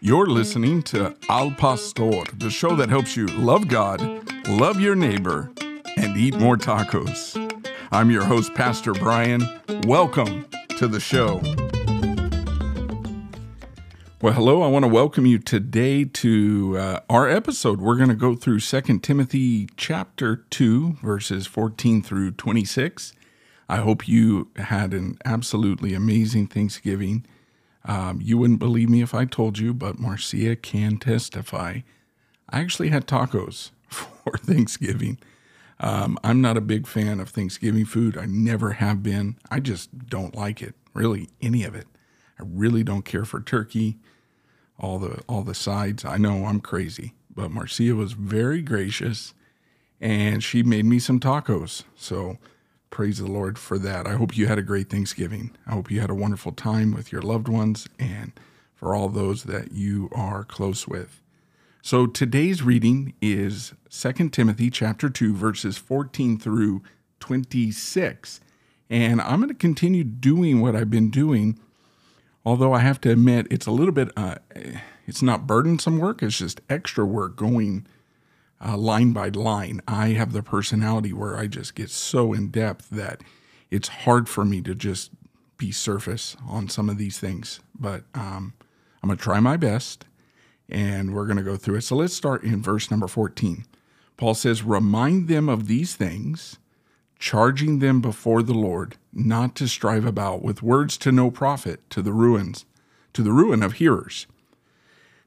You're listening to Al Pastor, the show that helps you love God, love your neighbor, and eat more tacos. I'm your host, Pastor Brian. Welcome to the show. Well, hello. I want to welcome you today to uh, our episode. We're going to go through 2 Timothy chapter 2, verses 14 through 26. I hope you had an absolutely amazing Thanksgiving. Um, you wouldn't believe me if I told you, but Marcia can testify. I actually had tacos for Thanksgiving. Um, I'm not a big fan of Thanksgiving food. I never have been. I just don't like it, really, any of it. I really don't care for turkey, all the all the sides. I know I'm crazy, but Marcia was very gracious, and she made me some tacos. So praise the Lord for that. I hope you had a great Thanksgiving. I hope you had a wonderful time with your loved ones and for all those that you are close with. So today's reading is 2 Timothy chapter 2 verses 14 through 26. And I'm going to continue doing what I've been doing. Although I have to admit it's a little bit uh, it's not burdensome work, it's just extra work going uh, line by line. I have the personality where I just get so in depth that it's hard for me to just be surface on some of these things. But um, I'm going to try my best and we're going to go through it. So let's start in verse number 14. Paul says, Remind them of these things, charging them before the Lord not to strive about with words to no profit to the ruins, to the ruin of hearers.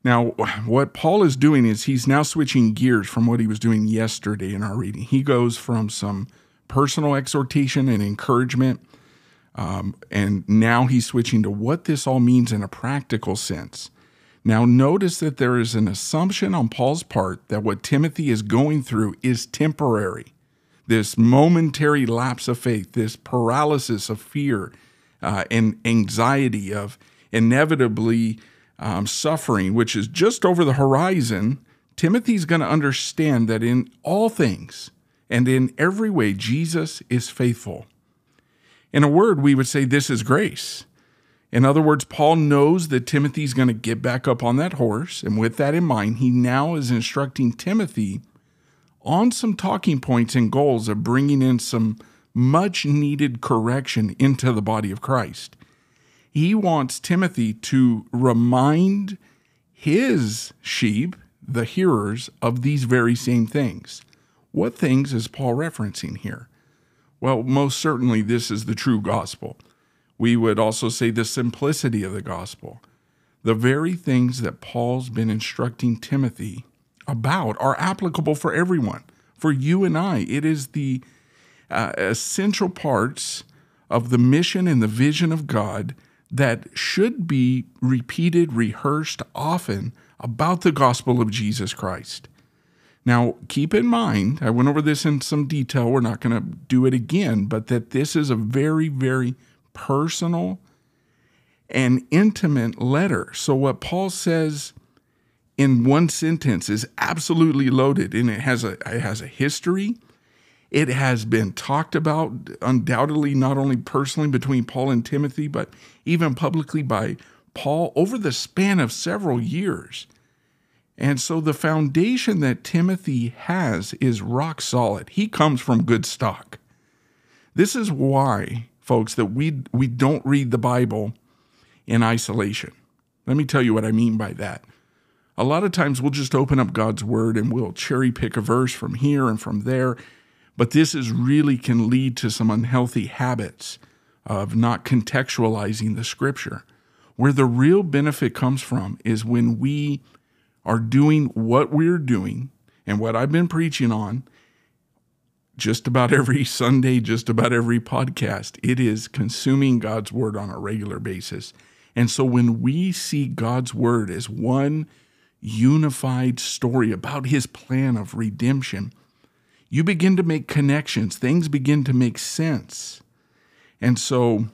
Now, what Paul is doing is he's now switching gears from what he was doing yesterday in our reading. He goes from some personal exhortation and encouragement, um, and now he's switching to what this all means in a practical sense. Now, notice that there is an assumption on Paul's part that what Timothy is going through is temporary. This momentary lapse of faith, this paralysis of fear uh, and anxiety of inevitably um, suffering, which is just over the horizon, Timothy's going to understand that in all things and in every way, Jesus is faithful. In a word, we would say this is grace. In other words, Paul knows that Timothy's going to get back up on that horse. And with that in mind, he now is instructing Timothy on some talking points and goals of bringing in some much needed correction into the body of Christ he wants Timothy to remind his sheep, the hearers, of these very same things. What things is Paul referencing here? Well, most certainly, this is the true gospel. We would also say the simplicity of the gospel. The very things that Paul's been instructing Timothy about are applicable for everyone, for you and I. It is the uh, essential parts of the mission and the vision of God that should be repeated, rehearsed often about the gospel of Jesus Christ. Now, keep in mind, I went over this in some detail. We're not going to do it again, but that this is a very, very personal and intimate letter. So, what Paul says in one sentence is absolutely loaded, and it has a, it has a history, it has been talked about, undoubtedly, not only personally between Paul and Timothy, but even publicly by Paul over the span of several years. And so the foundation that Timothy has is rock solid. He comes from good stock. This is why, folks, that we, we don't read the Bible in isolation. Let me tell you what I mean by that. A lot of times we'll just open up God's word and we'll cherry pick a verse from here and from there but this is really can lead to some unhealthy habits of not contextualizing the scripture. Where the real benefit comes from is when we are doing what we're doing and what I've been preaching on just about every Sunday, just about every podcast. It is consuming God's word on a regular basis. And so when we see God's word as one unified story about his plan of redemption, you begin to make connections, things begin to make sense. And so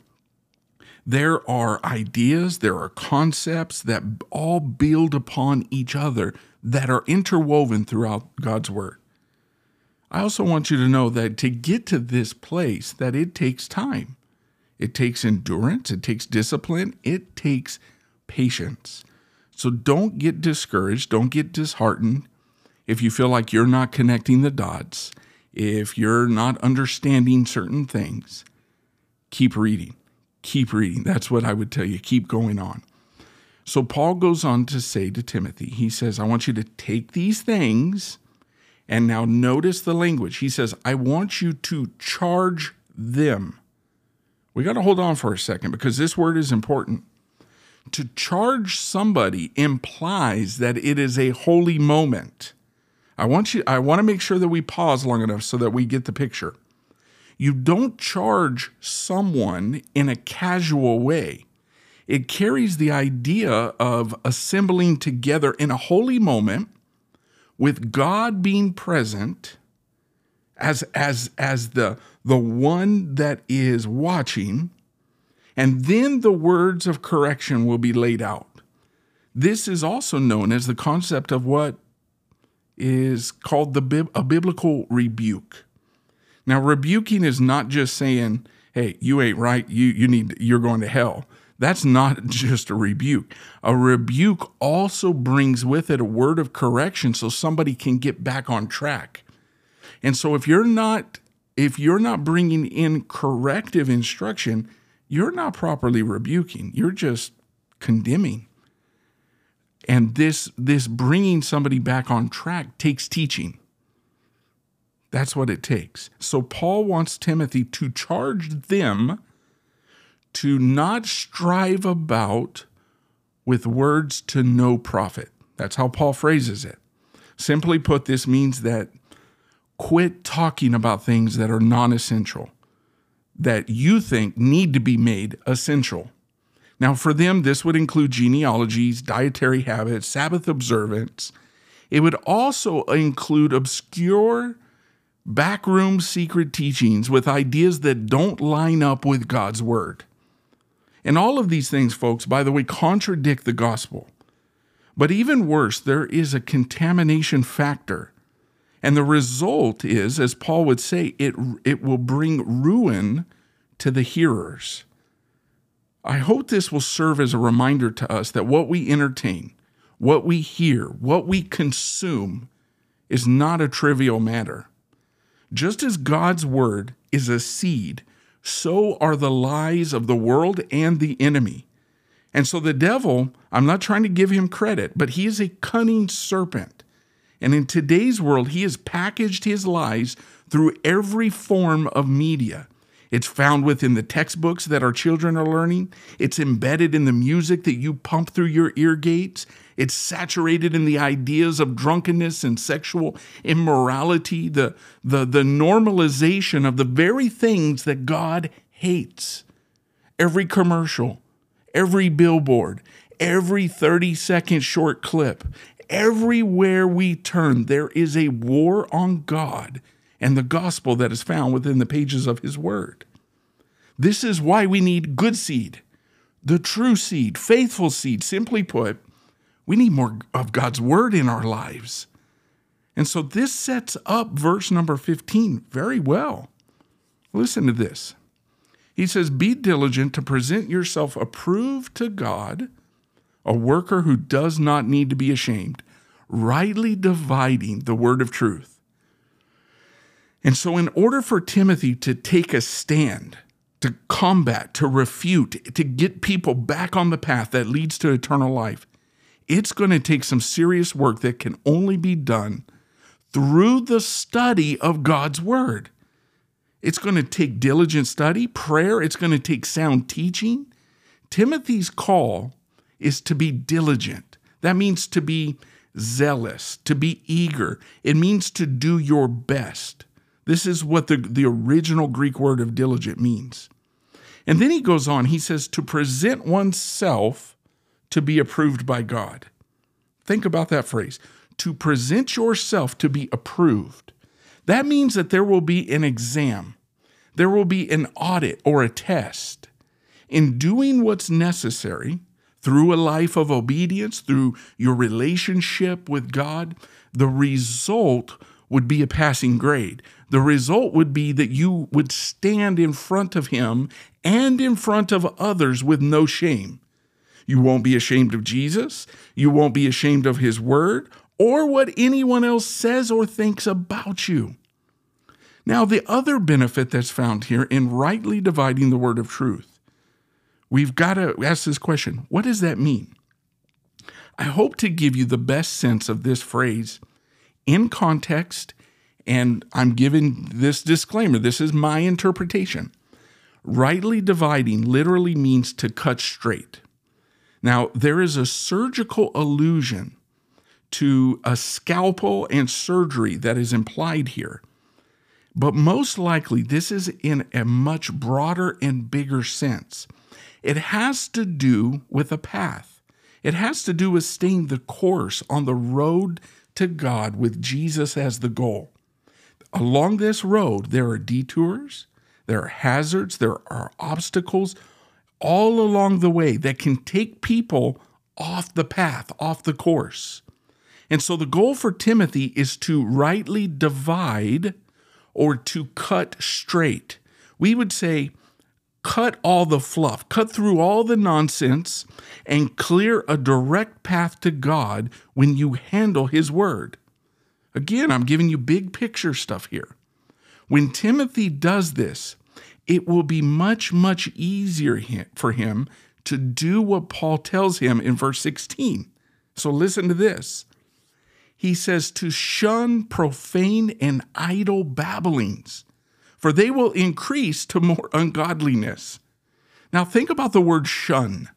there are ideas, there are concepts that all build upon each other that are interwoven throughout God's Word. I also want you to know that to get to this place that it takes time. It takes endurance, it takes discipline, it takes patience. So don't get discouraged, don't get disheartened if you feel like you're not connecting the dots, if you're not understanding certain things. Keep reading. Keep reading. That's what I would tell you. Keep going on. So Paul goes on to say to Timothy, he says, I want you to take these things and now notice the language. He says, I want you to charge them. We got to hold on for a second because this word is important. To charge somebody implies that it is a holy moment. I want you I want to make sure that we pause long enough so that we get the picture. You don't charge someone in a casual way. It carries the idea of assembling together in a holy moment with God being present as as as the the one that is watching and then the words of correction will be laid out. This is also known as the concept of what is called the a biblical rebuke. Now, rebuking is not just saying, "Hey, you ain't right. You you need you're going to hell." That's not just a rebuke. A rebuke also brings with it a word of correction so somebody can get back on track. And so if you're not if you're not bringing in corrective instruction, you're not properly rebuking. You're just condemning. And this this bringing somebody back on track takes teaching. That's what it takes. So Paul wants Timothy to charge them to not strive about with words to no profit. That's how Paul phrases it. Simply put, this means that quit talking about things that are non essential, that you think need to be made essential. Now, for them, this would include genealogies, dietary habits, Sabbath observance. It would also include obscure, backroom secret teachings with ideas that don't line up with God's word. And all of these things, folks, by the way, contradict the gospel. But even worse, there is a contamination factor. And the result is, as Paul would say, it, it will bring ruin to the hearers. I hope this will serve as a reminder to us that what we entertain, what we hear, what we consume is not a trivial matter. Just as God's word is a seed, so are the lies of the world and the enemy. And so the devil, I'm not trying to give him credit, but he is a cunning serpent. And in today's world, he has packaged his lies through every form of media. It's found within the textbooks that our children are learning. It's embedded in the music that you pump through your ear gates. It's saturated in the ideas of drunkenness and sexual immorality, the, the, the normalization of the very things that God hates. Every commercial, every billboard, every 30 second short clip, everywhere we turn, there is a war on God and the gospel that is found within the pages of His Word. This is why we need good seed, the true seed, faithful seed. Simply put, we need more of God's Word in our lives. And so this sets up verse number 15 very well. Listen to this. He says, Be diligent to present yourself approved to God, a worker who does not need to be ashamed, rightly dividing the word of truth. And so, in order for Timothy to take a stand, to combat, to refute, to get people back on the path that leads to eternal life, it's going to take some serious work that can only be done through the study of God's Word. It's going to take diligent study, prayer, it's going to take sound teaching. Timothy's call is to be diligent. That means to be zealous, to be eager. It means to do your best. This is what the, the original Greek word of diligent means. And then he goes on, he says, to present oneself to be approved by God. Think about that phrase to present yourself to be approved. That means that there will be an exam, there will be an audit or a test. In doing what's necessary through a life of obedience, through your relationship with God, the result would be a passing grade. The result would be that you would stand in front of him and in front of others with no shame. You won't be ashamed of Jesus. You won't be ashamed of his word or what anyone else says or thinks about you. Now, the other benefit that's found here in rightly dividing the word of truth, we've got to ask this question what does that mean? I hope to give you the best sense of this phrase in context, and I'm giving this disclaimer. This is my interpretation. Rightly dividing literally means to cut straight. Now, there is a surgical allusion to a scalpel and surgery that is implied here. But most likely, this is in a much broader and bigger sense. It has to do with a path, it has to do with staying the course on the road to God with Jesus as the goal. Along this road, there are detours, there are hazards, there are obstacles all along the way that can take people off the path, off the course. And so the goal for Timothy is to rightly divide or to cut straight. We would say, cut all the fluff, cut through all the nonsense, and clear a direct path to God when you handle His Word. Again, I'm giving you big picture stuff here. When Timothy does this, it will be much, much easier for him to do what Paul tells him in verse 16. So listen to this he says to shun profane and idle babblings, for they will increase to more ungodliness. Now, think about the word shun.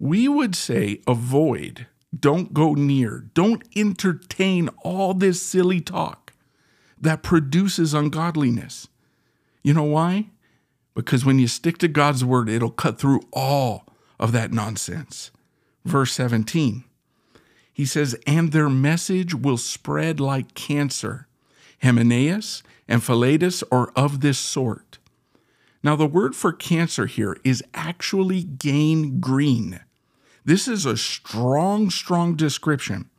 We would say avoid, don't go near, don't entertain all this silly talk that produces ungodliness. You know why? Because when you stick to God's word, it'll cut through all of that nonsense. Verse 17 he says, and their message will spread like cancer. Hymenaeus and Philetus are of this sort. Now, the word for cancer here is actually gangrene. This is a strong, strong description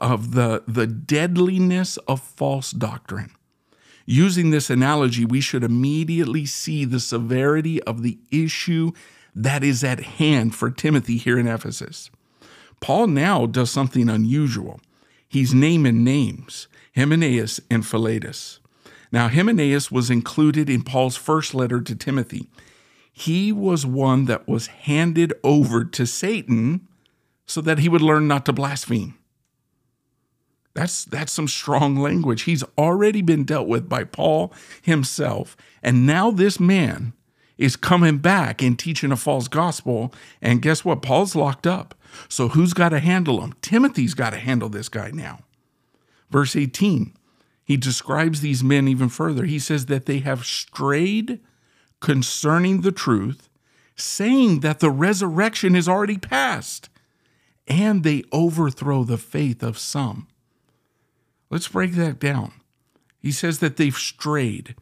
of the, the deadliness of false doctrine. Using this analogy, we should immediately see the severity of the issue that is at hand for Timothy here in Ephesus. Paul now does something unusual. He's naming names Hymenaeus and Philetus. Now, Hymenaeus was included in Paul's first letter to Timothy. He was one that was handed over to Satan so that he would learn not to blaspheme. That's, that's some strong language. He's already been dealt with by Paul himself. And now this man is coming back and teaching a false gospel. And guess what? Paul's locked up. So who's got to handle him? Timothy's got to handle this guy now. Verse 18, he describes these men even further. He says that they have strayed concerning the truth, saying that the resurrection is already past, and they overthrow the faith of some. Let's break that down. He says that they've strayed.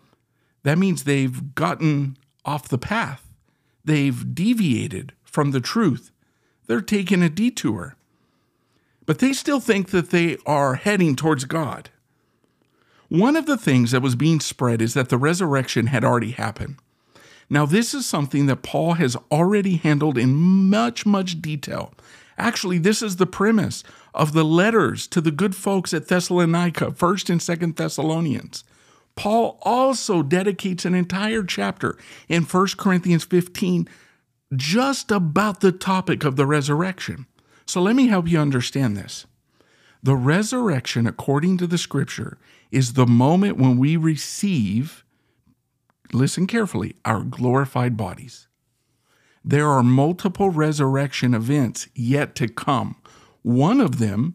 That means they've gotten off the path, they've deviated from the truth they're taking a detour. But they still think that they are heading towards God. One of the things that was being spread is that the resurrection had already happened. Now, this is something that Paul has already handled in much, much detail. Actually, this is the premise of the letters to the good folks at Thessalonica, 1st and 2nd Thessalonians. Paul also dedicates an entire chapter in 1 Corinthians 15 just about the topic of the resurrection. So let me help you understand this. The resurrection, according to the scripture, is the moment when we receive, listen carefully, our glorified bodies. There are multiple resurrection events yet to come. One of them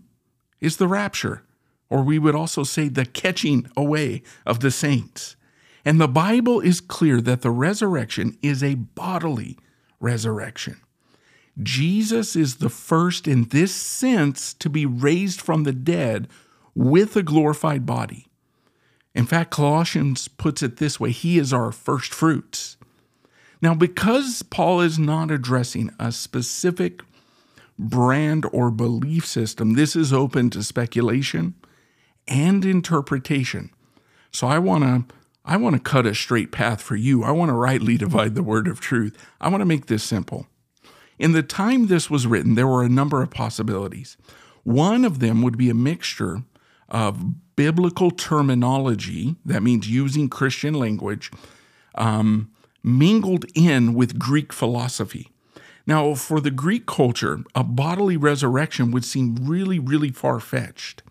is the rapture, or we would also say the catching away of the saints. And the Bible is clear that the resurrection is a bodily resurrection. Jesus is the first in this sense to be raised from the dead with a glorified body. In fact, Colossians puts it this way He is our first fruits. Now, because Paul is not addressing a specific brand or belief system, this is open to speculation and interpretation. So I want to I want to cut a straight path for you. I want to rightly divide the word of truth. I want to make this simple. In the time this was written, there were a number of possibilities. One of them would be a mixture of biblical terminology, that means using Christian language, um, mingled in with Greek philosophy. Now, for the Greek culture, a bodily resurrection would seem really, really far fetched.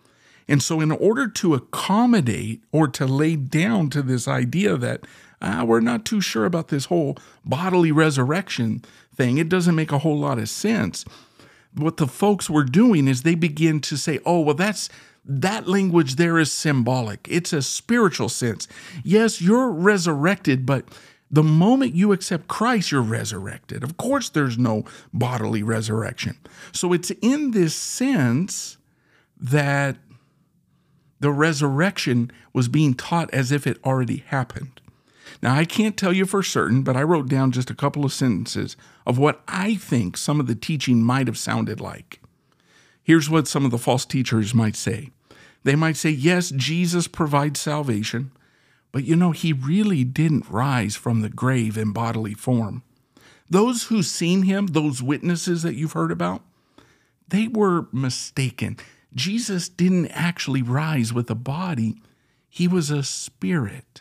And so, in order to accommodate or to lay down to this idea that ah, we're not too sure about this whole bodily resurrection thing, it doesn't make a whole lot of sense. What the folks were doing is they begin to say, oh, well, that's that language there is symbolic. It's a spiritual sense. Yes, you're resurrected, but the moment you accept Christ, you're resurrected. Of course, there's no bodily resurrection. So it's in this sense that the resurrection was being taught as if it already happened. Now, I can't tell you for certain, but I wrote down just a couple of sentences of what I think some of the teaching might have sounded like. Here's what some of the false teachers might say they might say, Yes, Jesus provides salvation, but you know, he really didn't rise from the grave in bodily form. Those who seen him, those witnesses that you've heard about, they were mistaken. Jesus didn't actually rise with a body, he was a spirit.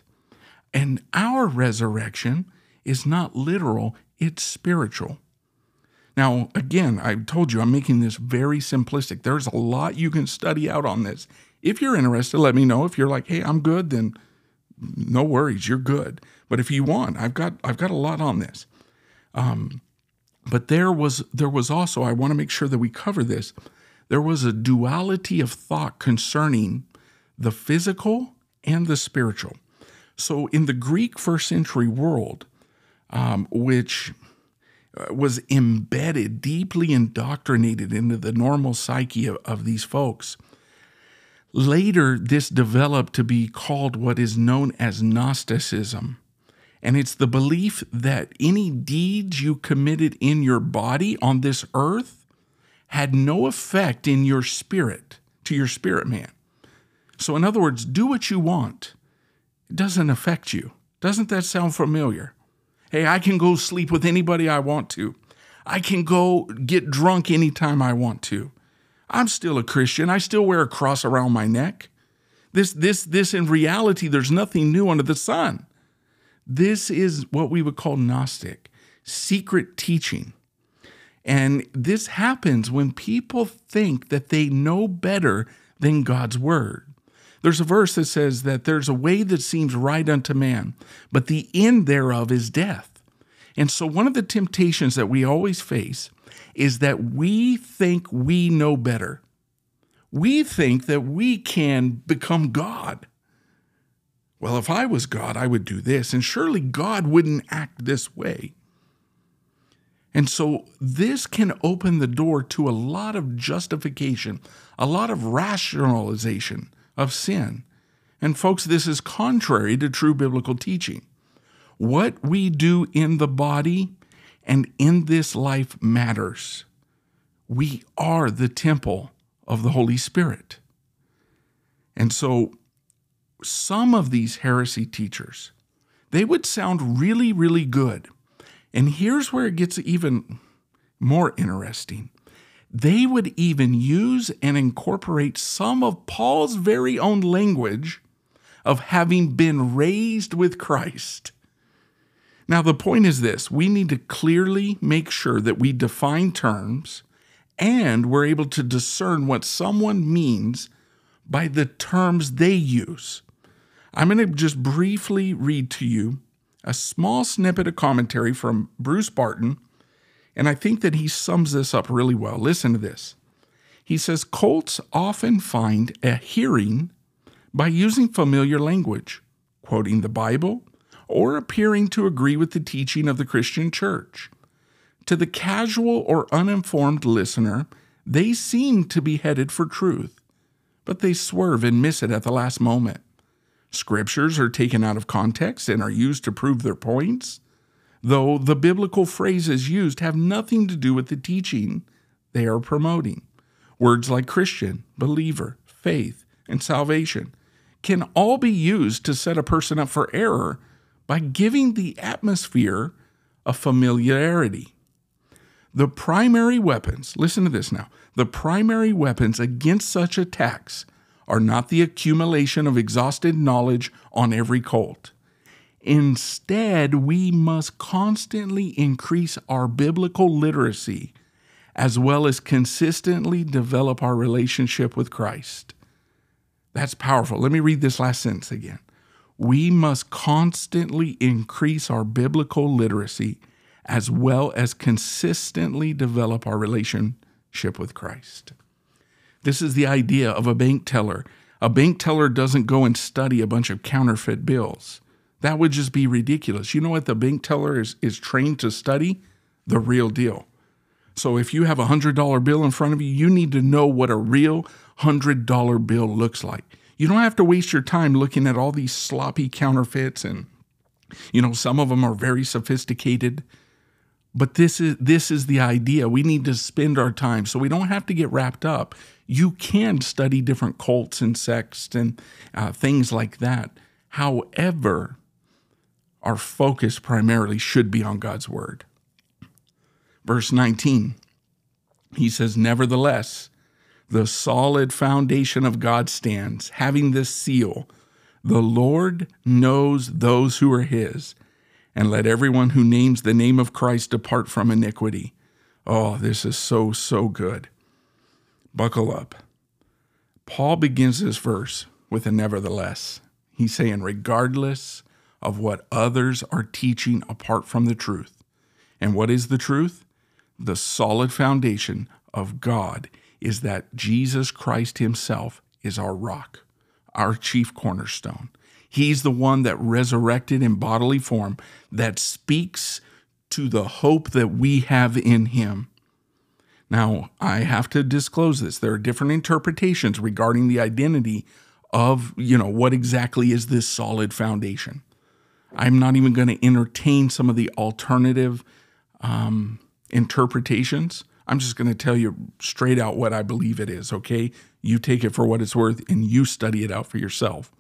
And our resurrection is not literal, it's spiritual. Now, again, I told you I'm making this very simplistic. There's a lot you can study out on this. If you're interested, let me know. If you're like, hey, I'm good, then no worries, you're good. But if you want, I've got I've got a lot on this. Um, but there was there was also I want to make sure that we cover this there was a duality of thought concerning the physical and the spiritual. So, in the Greek first century world, um, which uh, was embedded, deeply indoctrinated into the normal psyche of, of these folks, later this developed to be called what is known as Gnosticism. And it's the belief that any deeds you committed in your body on this earth had no effect in your spirit, to your spirit man. So, in other words, do what you want. It doesn't affect you. Doesn't that sound familiar? Hey, I can go sleep with anybody I want to. I can go get drunk anytime I want to. I'm still a Christian. I still wear a cross around my neck. This, this, this in reality, there's nothing new under the sun. This is what we would call Gnostic, secret teaching. And this happens when people think that they know better than God's word. There's a verse that says that there's a way that seems right unto man, but the end thereof is death. And so, one of the temptations that we always face is that we think we know better. We think that we can become God. Well, if I was God, I would do this, and surely God wouldn't act this way. And so this can open the door to a lot of justification, a lot of rationalization of sin. And folks, this is contrary to true biblical teaching. What we do in the body and in this life matters. We are the temple of the Holy Spirit. And so some of these heresy teachers, they would sound really, really good and here's where it gets even more interesting. They would even use and incorporate some of Paul's very own language of having been raised with Christ. Now, the point is this we need to clearly make sure that we define terms and we're able to discern what someone means by the terms they use. I'm going to just briefly read to you a small snippet of commentary from Bruce Barton, and I think that he sums this up really well. Listen to this. He says cults often find a hearing by using familiar language, quoting the Bible, or appearing to agree with the teaching of the Christian church. To the casual or uninformed listener, they seem to be headed for truth, but they swerve and miss it at the last moment. Scriptures are taken out of context and are used to prove their points, though the biblical phrases used have nothing to do with the teaching they are promoting. Words like Christian, believer, faith, and salvation can all be used to set a person up for error by giving the atmosphere a familiarity. The primary weapons, listen to this now, the primary weapons against such attacks are not the accumulation of exhausted knowledge on every cult. Instead, we must constantly increase our biblical literacy as well as consistently develop our relationship with Christ. That's powerful. Let me read this last sentence again. We must constantly increase our biblical literacy as well as consistently develop our relationship with Christ. This is the idea of a bank teller. A bank teller doesn't go and study a bunch of counterfeit bills. That would just be ridiculous. You know what the bank teller is, is trained to study? The real deal. So if you have a $100 bill in front of you, you need to know what a real $100 bill looks like. You don't have to waste your time looking at all these sloppy counterfeits and you know some of them are very sophisticated. But this is this is the idea. We need to spend our time so we don't have to get wrapped up. You can study different cults and sects and uh, things like that. However, our focus primarily should be on God's word. Verse 19, he says, Nevertheless, the solid foundation of God stands, having this seal The Lord knows those who are his, and let everyone who names the name of Christ depart from iniquity. Oh, this is so, so good. Buckle up. Paul begins this verse with a nevertheless. He's saying, regardless of what others are teaching apart from the truth. And what is the truth? The solid foundation of God is that Jesus Christ Himself is our rock, our chief cornerstone. He's the one that resurrected in bodily form, that speaks to the hope that we have in Him. Now, I have to disclose this. There are different interpretations regarding the identity of, you know, what exactly is this solid foundation. I'm not even going to entertain some of the alternative um, interpretations. I'm just going to tell you straight out what I believe it is, okay? You take it for what it's worth and you study it out for yourself.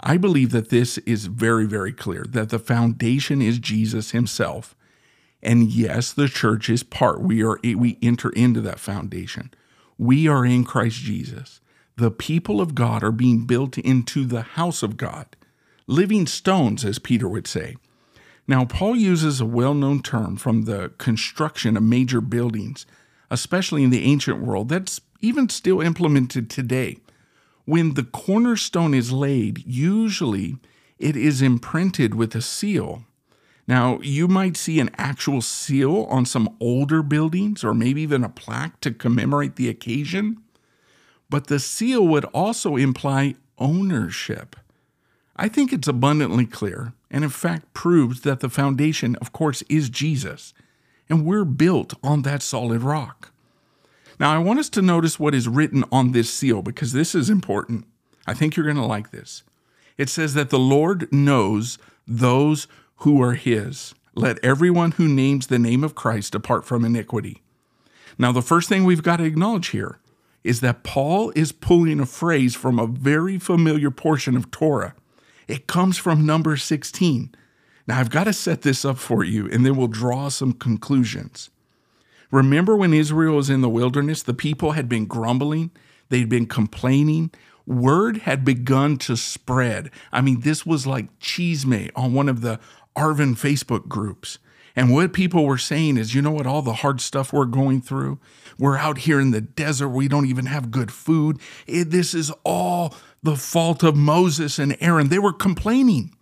I believe that this is very, very clear that the foundation is Jesus himself. And yes, the church is part. We are we enter into that foundation. We are in Christ Jesus. The people of God are being built into the house of God living stones, as Peter would say. Now, Paul uses a well known term from the construction of major buildings, especially in the ancient world, that's even still implemented today. When the cornerstone is laid, usually it is imprinted with a seal. Now, you might see an actual seal on some older buildings or maybe even a plaque to commemorate the occasion, but the seal would also imply ownership. I think it's abundantly clear, and in fact proves that the foundation, of course, is Jesus, and we're built on that solid rock. Now, I want us to notice what is written on this seal because this is important. I think you're going to like this. It says that the Lord knows those who are his. Let everyone who names the name of Christ depart from iniquity. Now, the first thing we've got to acknowledge here is that Paul is pulling a phrase from a very familiar portion of Torah. It comes from number 16. Now, I've got to set this up for you, and then we'll draw some conclusions. Remember when Israel was in the wilderness, the people had been grumbling, they'd been complaining. Word had begun to spread. I mean, this was like chisme on one of the Arvin Facebook groups. And what people were saying is, you know what, all the hard stuff we're going through, we're out here in the desert, we don't even have good food. It, this is all the fault of Moses and Aaron. They were complaining.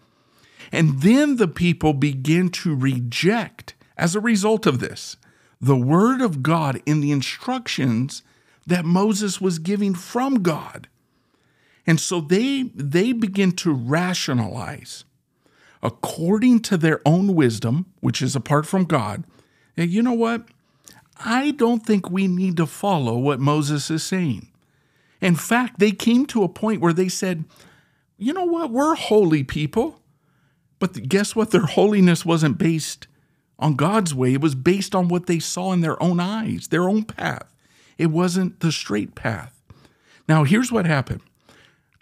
And then the people begin to reject, as a result of this, the word of God in the instructions that Moses was giving from God. And so they, they begin to rationalize according to their own wisdom, which is apart from God. And you know what? I don't think we need to follow what Moses is saying. In fact, they came to a point where they said, you know what? We're holy people. But guess what? Their holiness wasn't based on God's way, it was based on what they saw in their own eyes, their own path. It wasn't the straight path. Now, here's what happened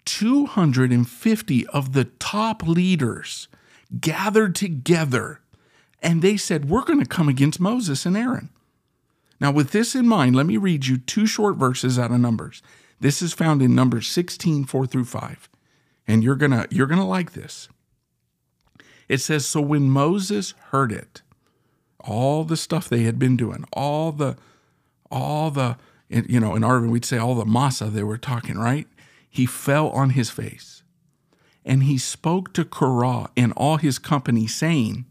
250 of the top leaders gathered together and they said, We're going to come against Moses and Aaron. Now, with this in mind, let me read you two short verses out of Numbers. This is found in Numbers 16, 4 through 5. And you're gonna you're gonna like this. It says, So when Moses heard it, all the stuff they had been doing, all the all the you know, in Arvin we'd say all the masa they were talking, right? He fell on his face. And he spoke to Korah and all his company, saying,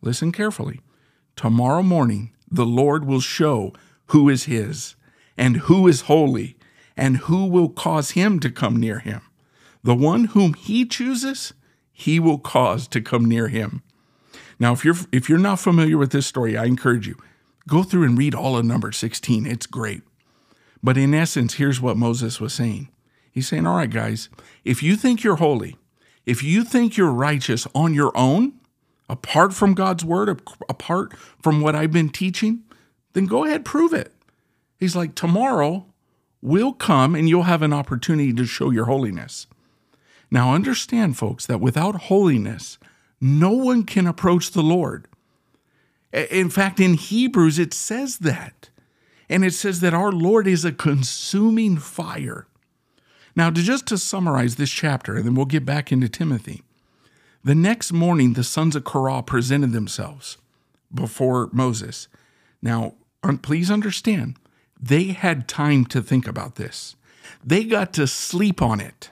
Listen carefully. Tomorrow morning, the Lord will show who is his and who is holy and who will cause him to come near him. The one whom he chooses, he will cause to come near him. Now, if you're if you're not familiar with this story, I encourage you go through and read all of number 16. It's great. But in essence, here's what Moses was saying. He's saying, "All right, guys, if you think you're holy, if you think you're righteous on your own, apart from God's word, apart from what I've been teaching, then go ahead, prove it. He's like, tomorrow will come and you'll have an opportunity to show your holiness. Now, understand, folks, that without holiness, no one can approach the Lord. In fact, in Hebrews, it says that. And it says that our Lord is a consuming fire. Now, to just to summarize this chapter, and then we'll get back into Timothy. The next morning, the sons of Korah presented themselves before Moses. Now, please understand, they had time to think about this. They got to sleep on it,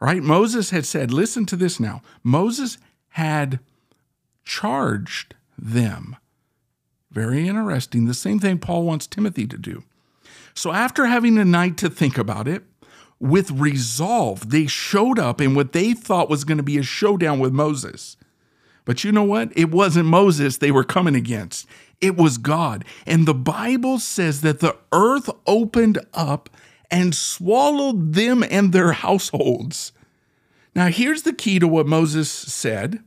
right? Moses had said, listen to this now. Moses had charged them. Very interesting. The same thing Paul wants Timothy to do. So, after having a night to think about it, with resolve, they showed up in what they thought was going to be a showdown with Moses. But you know what? It wasn't Moses they were coming against, it was God. And the Bible says that the earth opened up and swallowed them and their households. Now, here's the key to what Moses said.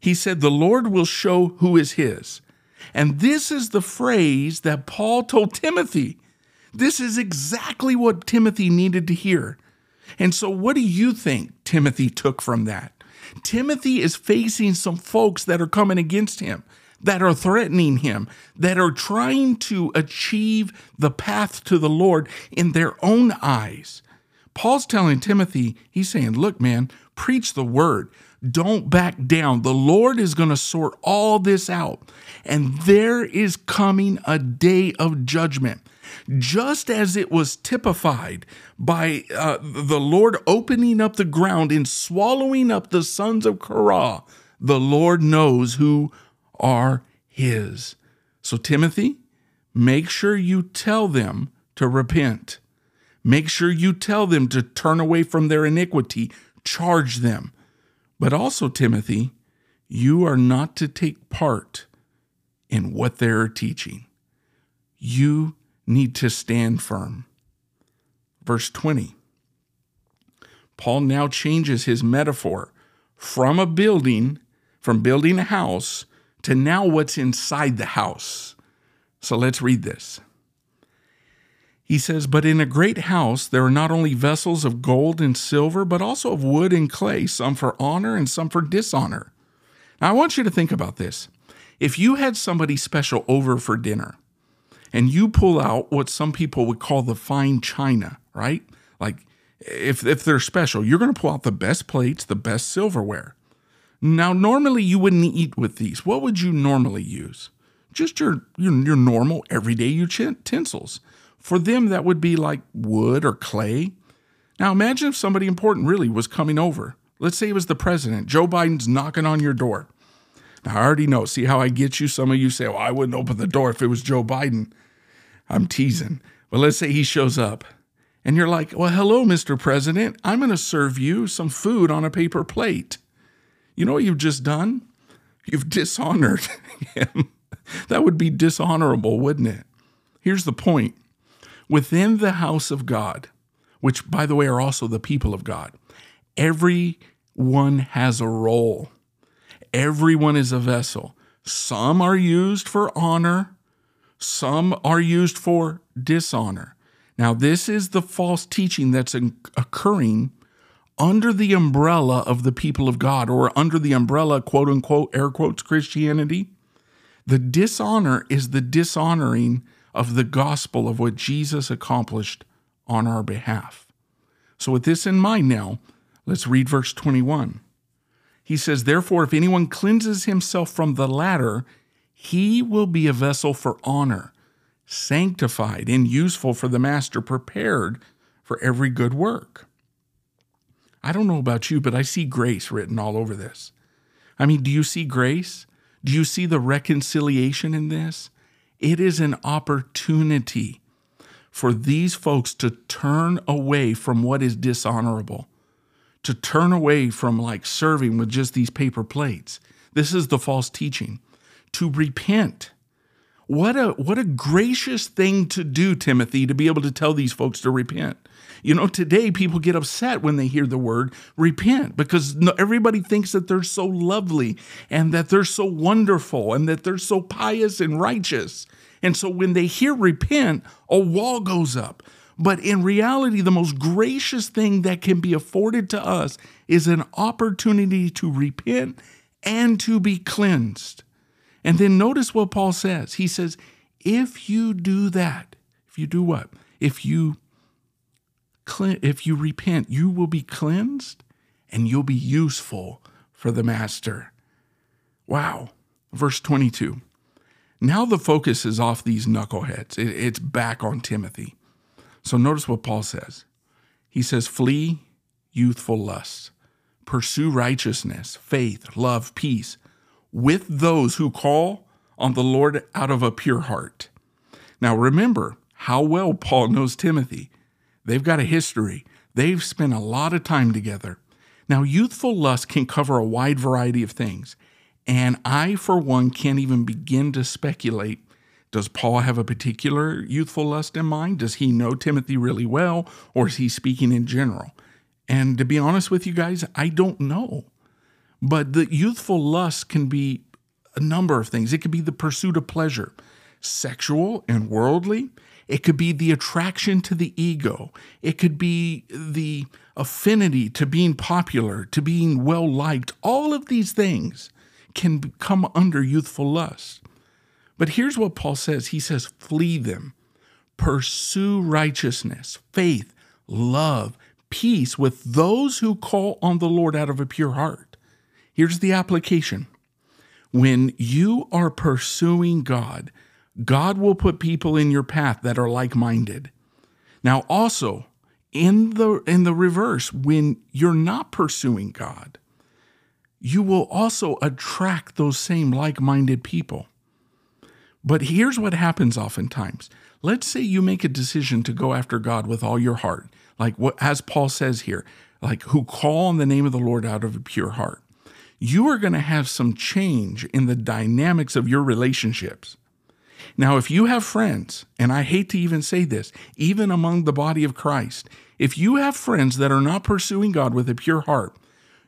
He said, The Lord will show who is his. And this is the phrase that Paul told Timothy this is exactly what Timothy needed to hear. And so, what do you think Timothy took from that? Timothy is facing some folks that are coming against him, that are threatening him, that are trying to achieve the path to the Lord in their own eyes. Paul's telling Timothy, he's saying, Look, man, preach the word. Don't back down. The Lord is going to sort all this out. And there is coming a day of judgment just as it was typified by uh, the Lord opening up the ground and swallowing up the sons of Korah, the Lord knows who are his. So, Timothy, make sure you tell them to repent. Make sure you tell them to turn away from their iniquity, charge them. But also, Timothy, you are not to take part in what they're teaching. You need to stand firm. Verse 20 Paul now changes his metaphor from a building, from building a house, to now what's inside the house. So let's read this. He says, But in a great house there are not only vessels of gold and silver, but also of wood and clay, some for honor and some for dishonor. Now I want you to think about this. If you had somebody special over for dinner, and you pull out what some people would call the fine china, right? Like if, if they're special, you're going to pull out the best plates, the best silverware. Now, normally you wouldn't eat with these. What would you normally use? Just your, your, your normal everyday utensils. For them, that would be like wood or clay. Now, imagine if somebody important really was coming over. Let's say it was the president. Joe Biden's knocking on your door. Now, I already know. See how I get you? Some of you say, well, I wouldn't open the door if it was Joe Biden. I'm teasing. But let's say he shows up and you're like, well, hello, Mr. President. I'm going to serve you some food on a paper plate. You know what you've just done? You've dishonored him. that would be dishonorable, wouldn't it? Here's the point within the house of God, which, by the way, are also the people of God, everyone has a role. Everyone is a vessel. Some are used for honor, some are used for dishonor. Now, this is the false teaching that's occurring under the umbrella of the people of God or under the umbrella, quote unquote, air quotes, Christianity, the dishonor is the dishonoring of the gospel of what Jesus accomplished on our behalf. So, with this in mind now, let's read verse 21. He says, Therefore, if anyone cleanses himself from the latter, he will be a vessel for honor, sanctified and useful for the master, prepared for every good work. I don't know about you, but I see grace written all over this. I mean, do you see grace? Do you see the reconciliation in this? It is an opportunity for these folks to turn away from what is dishonorable, to turn away from like serving with just these paper plates. This is the false teaching. To repent. What a what a gracious thing to do, Timothy, to be able to tell these folks to repent. You know, today people get upset when they hear the word repent because everybody thinks that they're so lovely and that they're so wonderful and that they're so pious and righteous. And so when they hear repent, a wall goes up. But in reality, the most gracious thing that can be afforded to us is an opportunity to repent and to be cleansed. And then notice what Paul says. He says, if you do that, if you do what? If you if you repent, you will be cleansed and you'll be useful for the master. Wow. Verse 22. Now the focus is off these knuckleheads. It's back on Timothy. So notice what Paul says. He says, Flee youthful lusts, pursue righteousness, faith, love, peace with those who call on the Lord out of a pure heart. Now remember how well Paul knows Timothy. They've got a history. They've spent a lot of time together. Now, youthful lust can cover a wide variety of things. And I, for one, can't even begin to speculate. Does Paul have a particular youthful lust in mind? Does he know Timothy really well, or is he speaking in general? And to be honest with you guys, I don't know. But the youthful lust can be a number of things. It could be the pursuit of pleasure, sexual and worldly. It could be the attraction to the ego. It could be the affinity to being popular, to being well liked. All of these things can come under youthful lust. But here's what Paul says He says, flee them, pursue righteousness, faith, love, peace with those who call on the Lord out of a pure heart. Here's the application when you are pursuing God, God will put people in your path that are like-minded. Now also, in the in the reverse, when you're not pursuing God, you will also attract those same like-minded people. But here's what happens oftentimes. Let's say you make a decision to go after God with all your heart, like what as Paul says here, like who call on the name of the Lord out of a pure heart. You are going to have some change in the dynamics of your relationships. Now, if you have friends, and I hate to even say this, even among the body of Christ, if you have friends that are not pursuing God with a pure heart,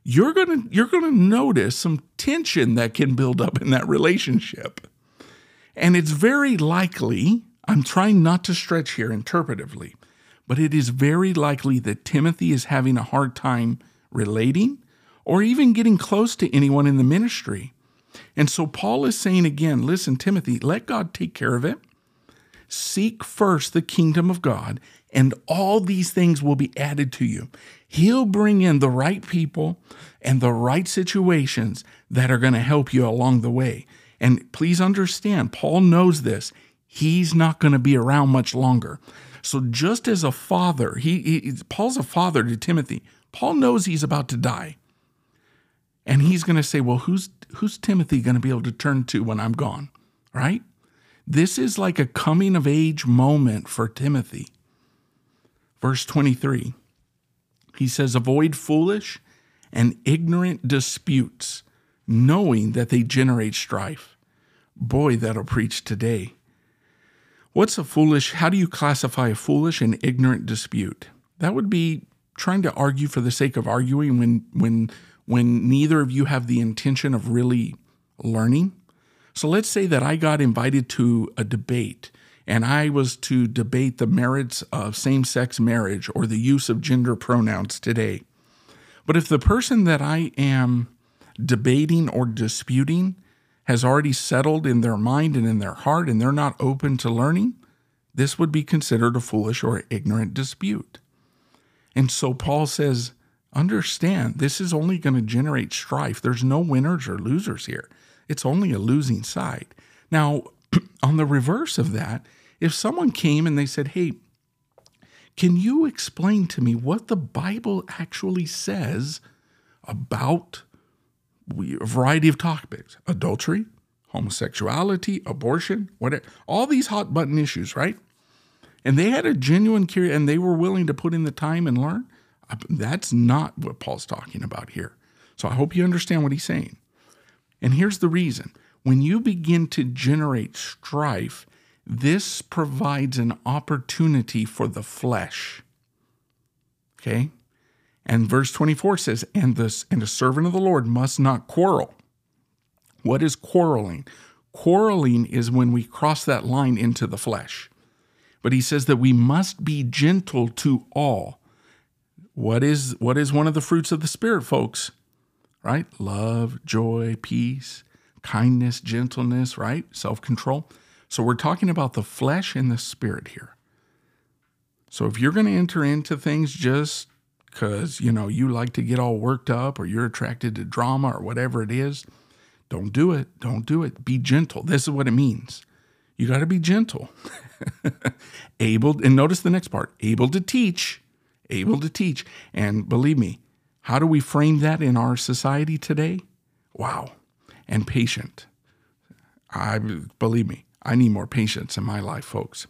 you're going to you're going to notice some tension that can build up in that relationship. And it's very likely, I'm trying not to stretch here interpretively, but it is very likely that Timothy is having a hard time relating or even getting close to anyone in the ministry and so Paul is saying again listen, Timothy, let God take care of it. Seek first the kingdom of God, and all these things will be added to you. He'll bring in the right people and the right situations that are going to help you along the way. And please understand, Paul knows this. He's not going to be around much longer. So just as a father, he, he Paul's a father to Timothy. Paul knows he's about to die. And he's going to say, "Well, who's who's Timothy going to be able to turn to when I'm gone?" Right? This is like a coming of age moment for Timothy. Verse 23. He says, "Avoid foolish and ignorant disputes, knowing that they generate strife." Boy, that'll preach today. What's a foolish? How do you classify a foolish and ignorant dispute? That would be trying to argue for the sake of arguing when when when neither of you have the intention of really learning. So let's say that I got invited to a debate and I was to debate the merits of same sex marriage or the use of gender pronouns today. But if the person that I am debating or disputing has already settled in their mind and in their heart and they're not open to learning, this would be considered a foolish or ignorant dispute. And so Paul says, understand this is only going to generate strife. There's no winners or losers here. It's only a losing side. Now, on the reverse of that, if someone came and they said, Hey, can you explain to me what the Bible actually says about a variety of topics adultery, homosexuality, abortion, whatever, all these hot button issues, right? And they had a genuine curiosity and they were willing to put in the time and learn. That's not what Paul's talking about here. So I hope you understand what he's saying. And here's the reason when you begin to generate strife, this provides an opportunity for the flesh. Okay? And verse 24 says, and this and a servant of the Lord must not quarrel. What is quarreling? Quarreling is when we cross that line into the flesh. But he says that we must be gentle to all. What is what is one of the fruits of the spirit, folks? Right? Love, joy, peace, kindness, gentleness, right? Self-control. So we're talking about the flesh and the spirit here. So if you're going to enter into things just because, you know, you like to get all worked up or you're attracted to drama or whatever it is, don't do it. Don't do it. Be gentle. This is what it means. You got to be gentle. able, and notice the next part able to teach, able to teach. And believe me, how do we frame that in our society today? Wow. And patient. I believe me, I need more patience in my life, folks.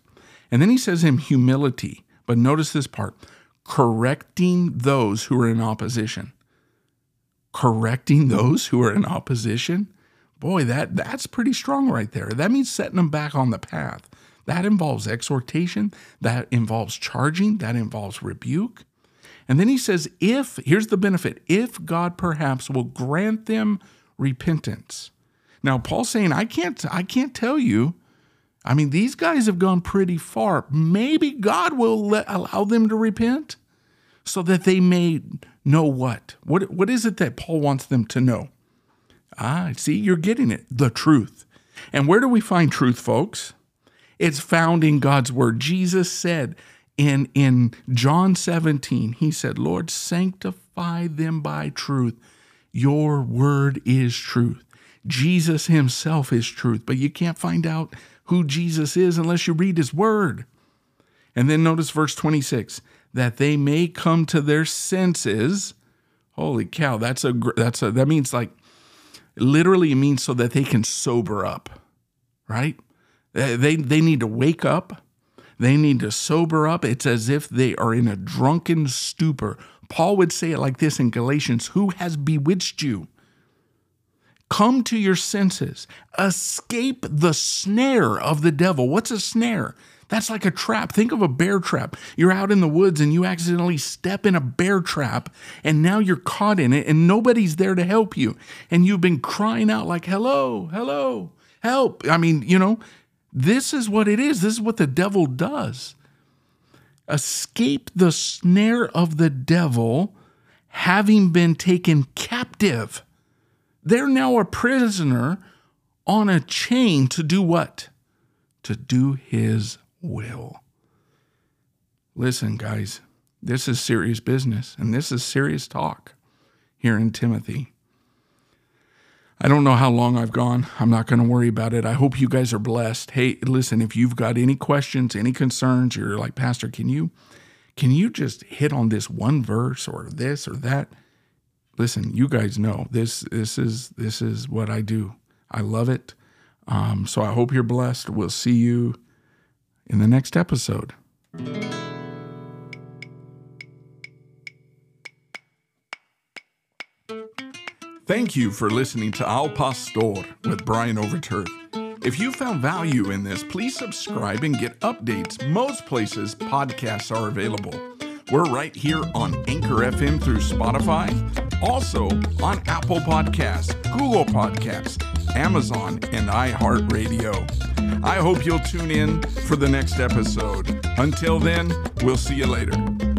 And then he says in humility, but notice this part correcting those who are in opposition. Correcting those who are in opposition? Boy, that, that's pretty strong right there. That means setting them back on the path. That involves exhortation, that involves charging, that involves rebuke. And then he says, if, here's the benefit, if God perhaps will grant them repentance. Now, Paul's saying, I can't, I can't tell you. I mean, these guys have gone pretty far. Maybe God will let, allow them to repent so that they may know what? What, what is it that Paul wants them to know? Ah, see, you're getting it the truth. And where do we find truth, folks? It's found in God's word. Jesus said in, in John 17, He said, Lord, sanctify them by truth. Your word is truth. Jesus Himself is truth, but you can't find out who Jesus is unless you read His word. And then notice verse 26 that they may come to their senses. Holy cow, that's a that's a that means like literally it means so that they can sober up, right? They they need to wake up. They need to sober up. It's as if they are in a drunken stupor. Paul would say it like this in Galatians Who has bewitched you? Come to your senses. Escape the snare of the devil. What's a snare? That's like a trap. Think of a bear trap. You're out in the woods and you accidentally step in a bear trap, and now you're caught in it, and nobody's there to help you. And you've been crying out, like, hello, hello, help. I mean, you know, this is what it is. This is what the devil does. Escape the snare of the devil, having been taken captive. They're now a prisoner on a chain to do what? To do his will. Listen, guys, this is serious business and this is serious talk here in Timothy. I don't know how long I've gone. I'm not going to worry about it. I hope you guys are blessed. Hey, listen, if you've got any questions, any concerns, you're like, "Pastor, can you can you just hit on this one verse or this or that?" Listen, you guys know this this is this is what I do. I love it. Um, so I hope you're blessed. We'll see you in the next episode. Thank you for listening to Al Pastor with Brian Overturf. If you found value in this, please subscribe and get updates. Most places podcasts are available. We're right here on Anchor FM through Spotify, also on Apple Podcasts, Google Podcasts, Amazon, and iHeartRadio. I hope you'll tune in for the next episode. Until then, we'll see you later.